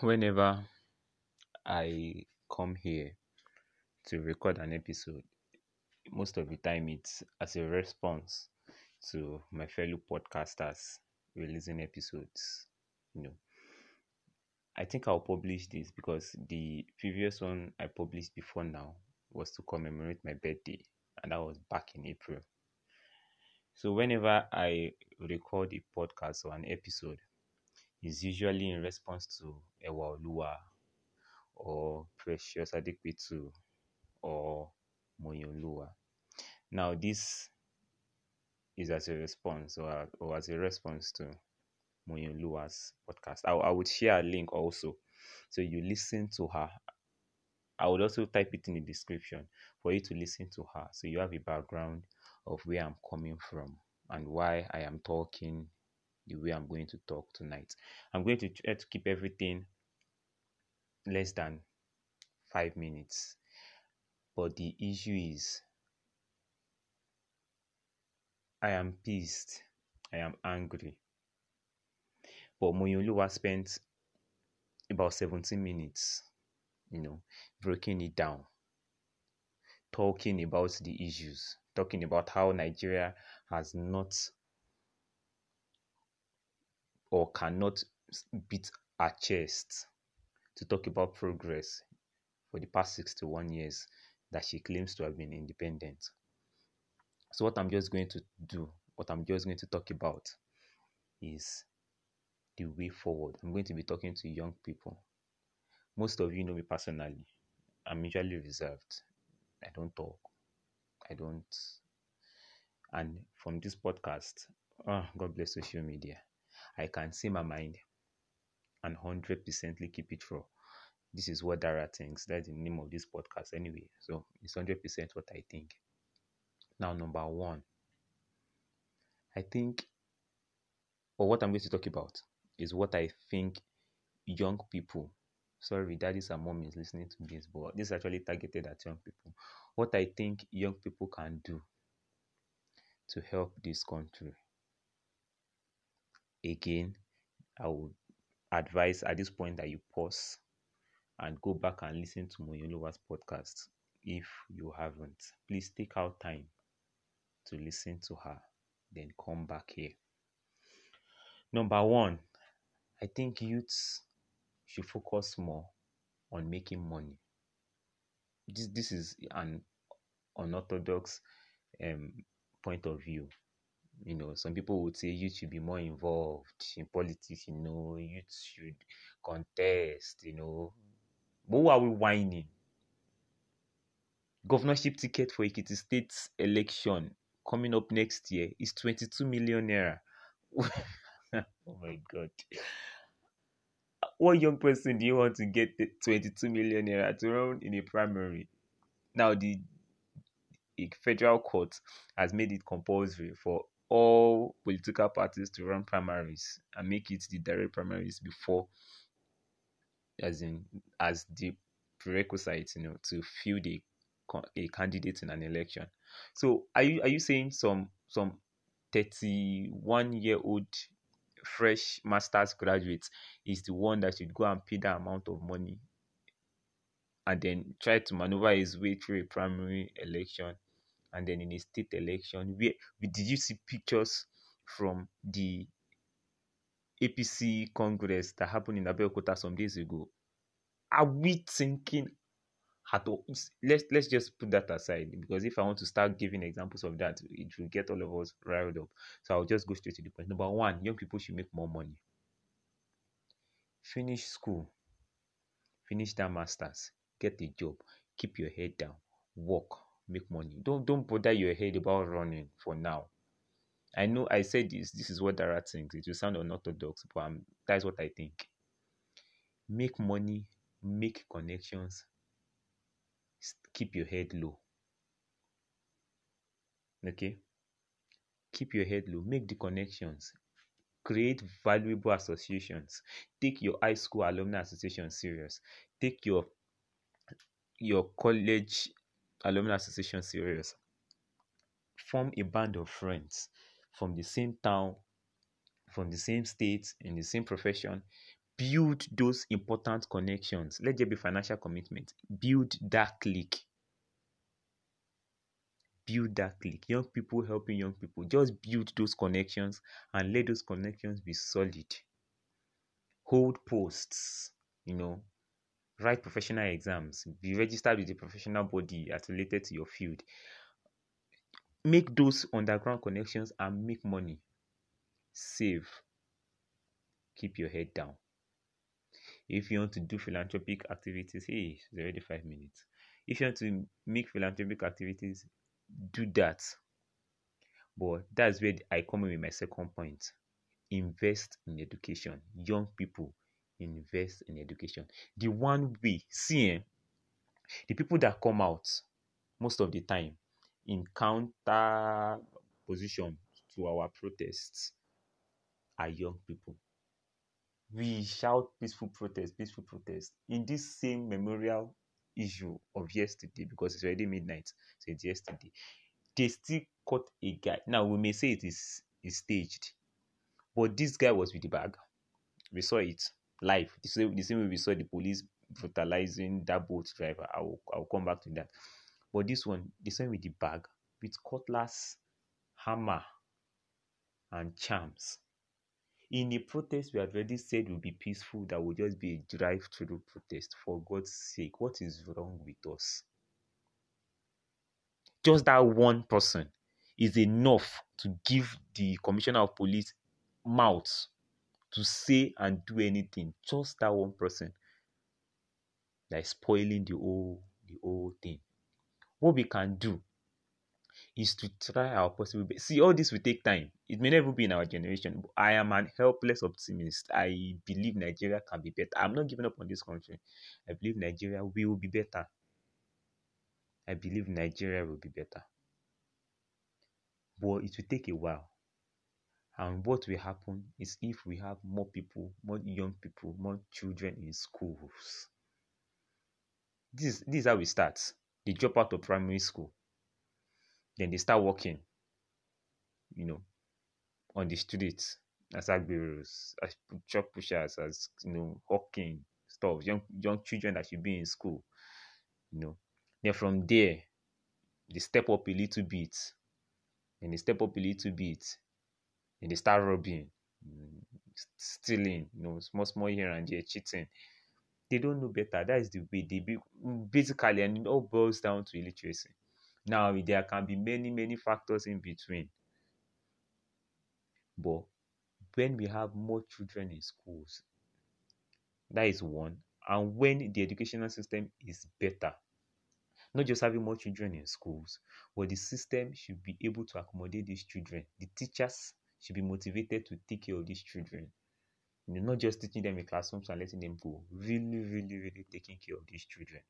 whenever I come here to record an episode, most of the time it's as a response to my fellow podcasters releasing episodes. You know, I think I'll publish this because the previous one I published before now was to commemorate my birthday, and that was back in April. So, whenever I record a podcast or an episode, it's usually in response to Ewa Olua or Precious Adekwitu or Moyoluwa. Now, this is as a response or, or as a response to Moyoluwa's podcast. I, I would share a link also so you listen to her. I would also type it in the description for you to listen to her so you have a background of where I'm coming from and why I am talking the way I'm going to talk tonight. I'm going to try to keep everything less than five minutes. But the issue is, I am pissed. I am angry. But Moyoluwa spent about 17 minutes, you know, breaking it down, talking about the issues, talking about how Nigeria has not or cannot beat our chest to talk about progress for the past 61 years that she claims to have been independent. So, what I'm just going to do, what I'm just going to talk about is the way forward. I'm going to be talking to young people. Most of you know me personally. I'm usually reserved. I don't talk. I don't. And from this podcast, oh, God bless social media, I can see my mind and 100% keep it raw. This is what Dara thinks. That's the name of this podcast, anyway. So it's 100% what I think. Now, number one, I think, or what I'm going to talk about is what I think young people, sorry, daddies and mommies listening to this, but this is actually targeted at young people. What I think young people can do to help this country. Again, I would advise at this point that you pause and go back and listen to Moyoluwa's podcast if you haven't. Please take out time to listen to her, then come back here. Number one, I think youths should focus more on making money. This this is an unorthodox um, point of view. You know, some people would say youth should be more involved in politics. You know, youth should contest. You know, but who are we whining? Governorship ticket for Ekiti State election coming up next year is 22 million naira. oh my god. What young person do you want to get 22 million naira to run in a primary? Now, the federal court has made it compulsory for all political parties to run primaries and make it the direct primaries before, as in, as the prerequisite, you know, to field a, candidate in an election. So, are you are you saying some some 31 year old fresh master's graduate is the one that should go and pay that amount of money and then try to maneuver his way through a primary election and then in a state election where did you see pictures from the APC Congress that happened in Abeokuta some days ago? Are we thinking at all? Let's let's just put that aside because if I want to start giving examples of that, it will get all of us riled up. So I'll just go straight to the point. Number one, young people should make more money. Finish school, finish that masters, get a job, keep your head down, work, make money. Don't don't bother your head about running for now. I know I said this. This is what Dara thinks. It will sound unorthodox, but um, that's what I think. Make money, make connections, keep your head low. Okay? Keep your head low, make the connections, create valuable associations. Take your high school alumni association serious. Take your your college alumni association serious. Form a band of friends from the same town, from the same state, in the same profession. build those important connections. Let there be financial commitment. Build that clique. Build that clique. Young people helping young people. Just build those connections and let those connections be solid. Hold posts, you know, write professional exams, be registered with a professional body as related to your field. Make those underground connections and make money. Save. Keep your head down. If you want to do philanthropic activities, hey, it's already five minutes. If you want to make philanthropic activities, do that. But that's where I come in with my second point. Invest in education. Young people, invest in education. The one we see, eh, the people that come out most of the time in counter position to our protests are young people. We shout peaceful protest, peaceful protest. In this same memorial issue of yesterday, because it's already midnight, so it's yesterday, they still caught a guy. Now we may say it is, is staged, but this guy was with the bag. We saw it live. The same, the same way we saw the police brutalizing that boat driver. I will, I will come back to that. But this one, the same with the bag, with cutlass, hammer, and charms. In the protest we had already said will be peaceful, that will just be a drive-through protest. For God's sake, what is wrong with us? Just that one person is enough to give the commissioner of police mouth to say and do anything. Just that one person that is spoiling the whole the whole thing. What we can do is to try our possible best. See, all this will take time. It may never be in our generation. But I am an helpless optimist. I believe Nigeria can be better. I'm not giving up on this country. I believe Nigeria will be better. I believe Nigeria will be better. But it will take a while. And what will happen is if we have more people, more young people, more children in schools. This is, this is how we start. They drop out of primary school. Then they start working, you know, on the streets as agberos, as truck pushers, as you know, hawking stuff, young young children that should be in school, you know. Then from there, they step up a little bit, and they step up a little bit, they start robbing, stealing, you know, small small here and there, cheating. They don't know better. That is the way they be basically, and it all boils down to illiteracy. Now, there can be many, many factors in between. But when we have more children in schools, that is one. And when the educational system is better, not just having more children in schools, but the system should be able to accommodate these children. The teachers should be motivated to take care of these children. You know, not just teaching them in classrooms and letting them go. Really, really, really taking care of these children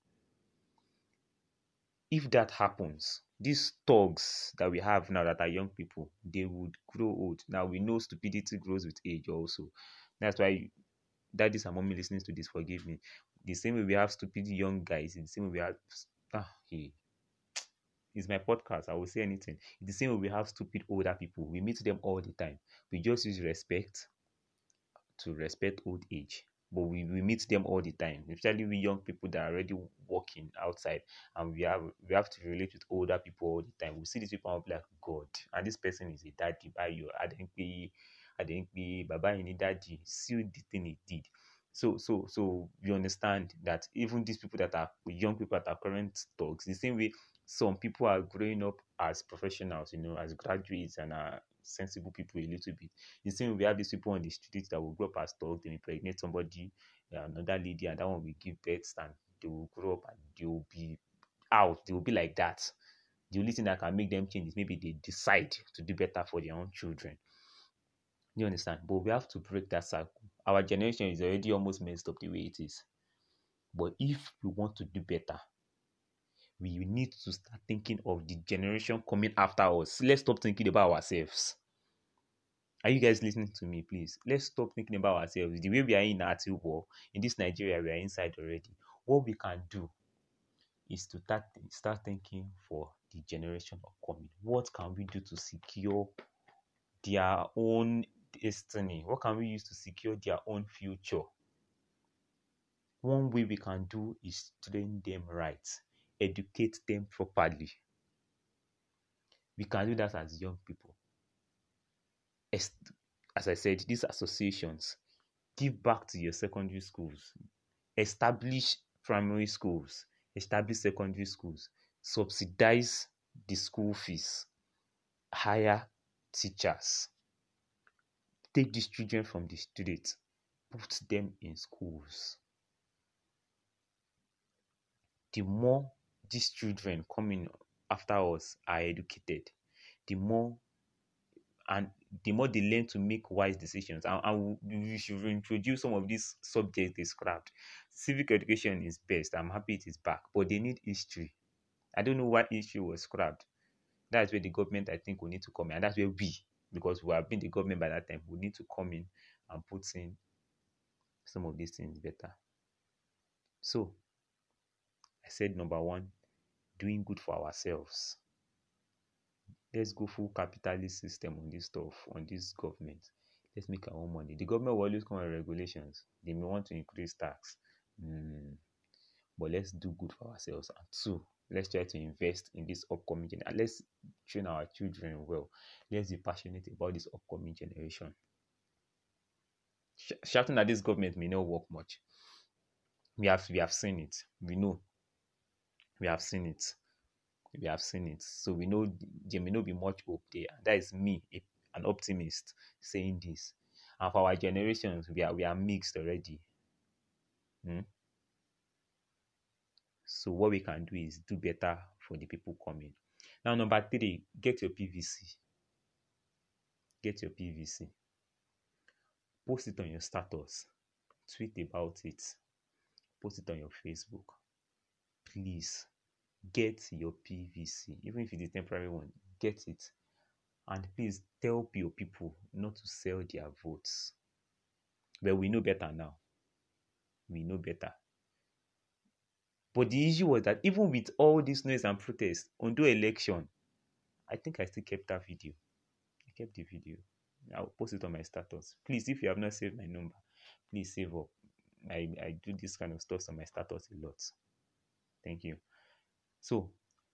if that happens, these thugs that we have now that are young people, they would grow old. Now we know stupidity grows with age also. That's why daddies and mommy listening to this, forgive me. The same way we have stupid young guys, the same way we have ah hey. It's my podcast. I will say anything. It's the same way we have stupid older people. We meet them all the time. We just use respect to respect old age but we, we meet them all the time, especially we young people that are already working outside and we have we have to relate with older people all the time. We see these people and we're like, God, and this person is a daddy by you. I didn't pay I didn't pay Baba any daddy. See the thing he did. So so so you understand that even these people that are young people that are current thugs, the same way some people are growing up as professionals, you know, as graduates and are sensible people a little bit. The same we have these people on the streets that will grow up as thugs, they impregnate somebody, uh, another lady, and that one will give birth and they will grow up and they will be out. They will be like that. The only thing that can make them change is maybe they decide to do better for their own children. You understand? But we have to break that cycle. Our generation is already almost messed up the way it is. But if we want to do better, we need to start thinking of the generation coming after us. Let's stop thinking about ourselves. Are you guys listening to me, please? Let's stop thinking about ourselves. The way we are in Ati war, in this Nigeria, we are inside already. What we can do is to start, start thinking for the generation of coming. What can we do to secure their own destiny? What can we use to secure their own future? one way we can do is train them right, educate them properly. We can do that as young people. As, as I said, these associations give back to your secondary schools, establish primary schools, establish secondary schools, subsidize the school fees, hire teachers, take these children from the street, put them in schools. The more these children coming after us are educated, the more and the more they learn to make wise decisions. And, and we should introduce some of these subjects described. Civic education is best. I'm happy it is back, but they need history. I don't know why history was scrapped. That's where the government, I think, will need to come in. And that's where we, because we have been the government by that time, we need to come in and put in some of these things better. So, I said number one, doing good for ourselves. Let's go full capitalist system on this stuff, on this government. Let's make our own money. The government will always come with regulations. They may want to increase tax. Mm. But let's do good for ourselves. And two, let's try to invest in this upcoming generation. Let's train our children well. Let's be passionate about this upcoming generation. Sh- shouting at this government may not work much. We have we have seen it. We know. We have seen it. We have seen it. So we know there may not be much hope there. That is me, an optimist, saying this. And for our generations, we are we are mixed already. Hmm? So what we can do is do better for the people coming. Now, number three, get your PVC. Get your PVC. Post it on your status. Tweet about it. Post it on your Facebook. Please get your PVC. Even if it is a temporary one, get it. And please tell your people not to sell their votes. But we know better now. We know better. But the issue was that even with all this noise and protest, on the election, I think I still kept that video. I kept the video. I'll post it on my status. Please, if you have not saved my number, please save up. I, I do this kind of stuff on my status a lot. Thank you. So,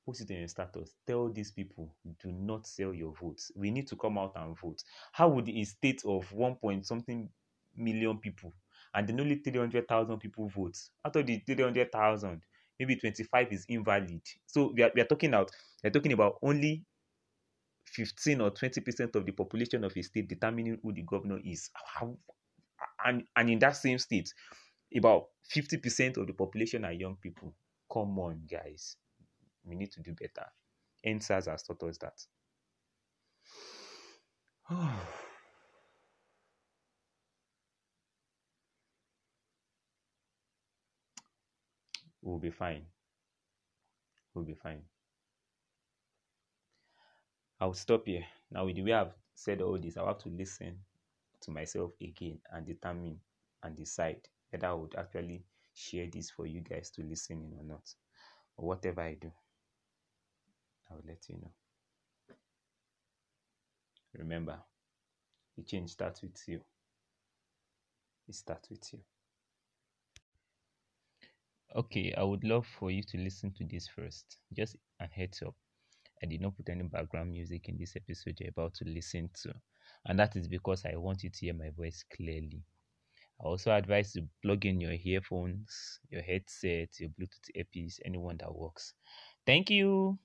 post it on your status. Tell these people, do not sell your votes. We need to come out and vote. How would a state of one point something million people and then only 300,000 people vote? Out of the 300,000, maybe 25 is invalid. So we are, we are talking out, we're talking about only 15 or 20 percent of the population of a state determining who the governor is. How, and, and in that same state, about 50 percent of the population are young people. Come on, guys. We need to do better. EndSARS has taught us that. we'll be fine. We'll be fine. I'll stop here. Now, with the way I've said all this, I'll have to listen to myself again and determine and decide whether I would actually share this for you guys to listen in or not. Or whatever I do, I will let you know. Remember, the change starts with you. It starts with you. Okay, I would love for you to listen to this first. Just a heads up. I did not put any background music in this episode you're about to listen to. And that is because I want you to hear my voice clearly. I also advise to plug in your earphones, your headset, your Bluetooth earpiece, anyone that works. Thank you.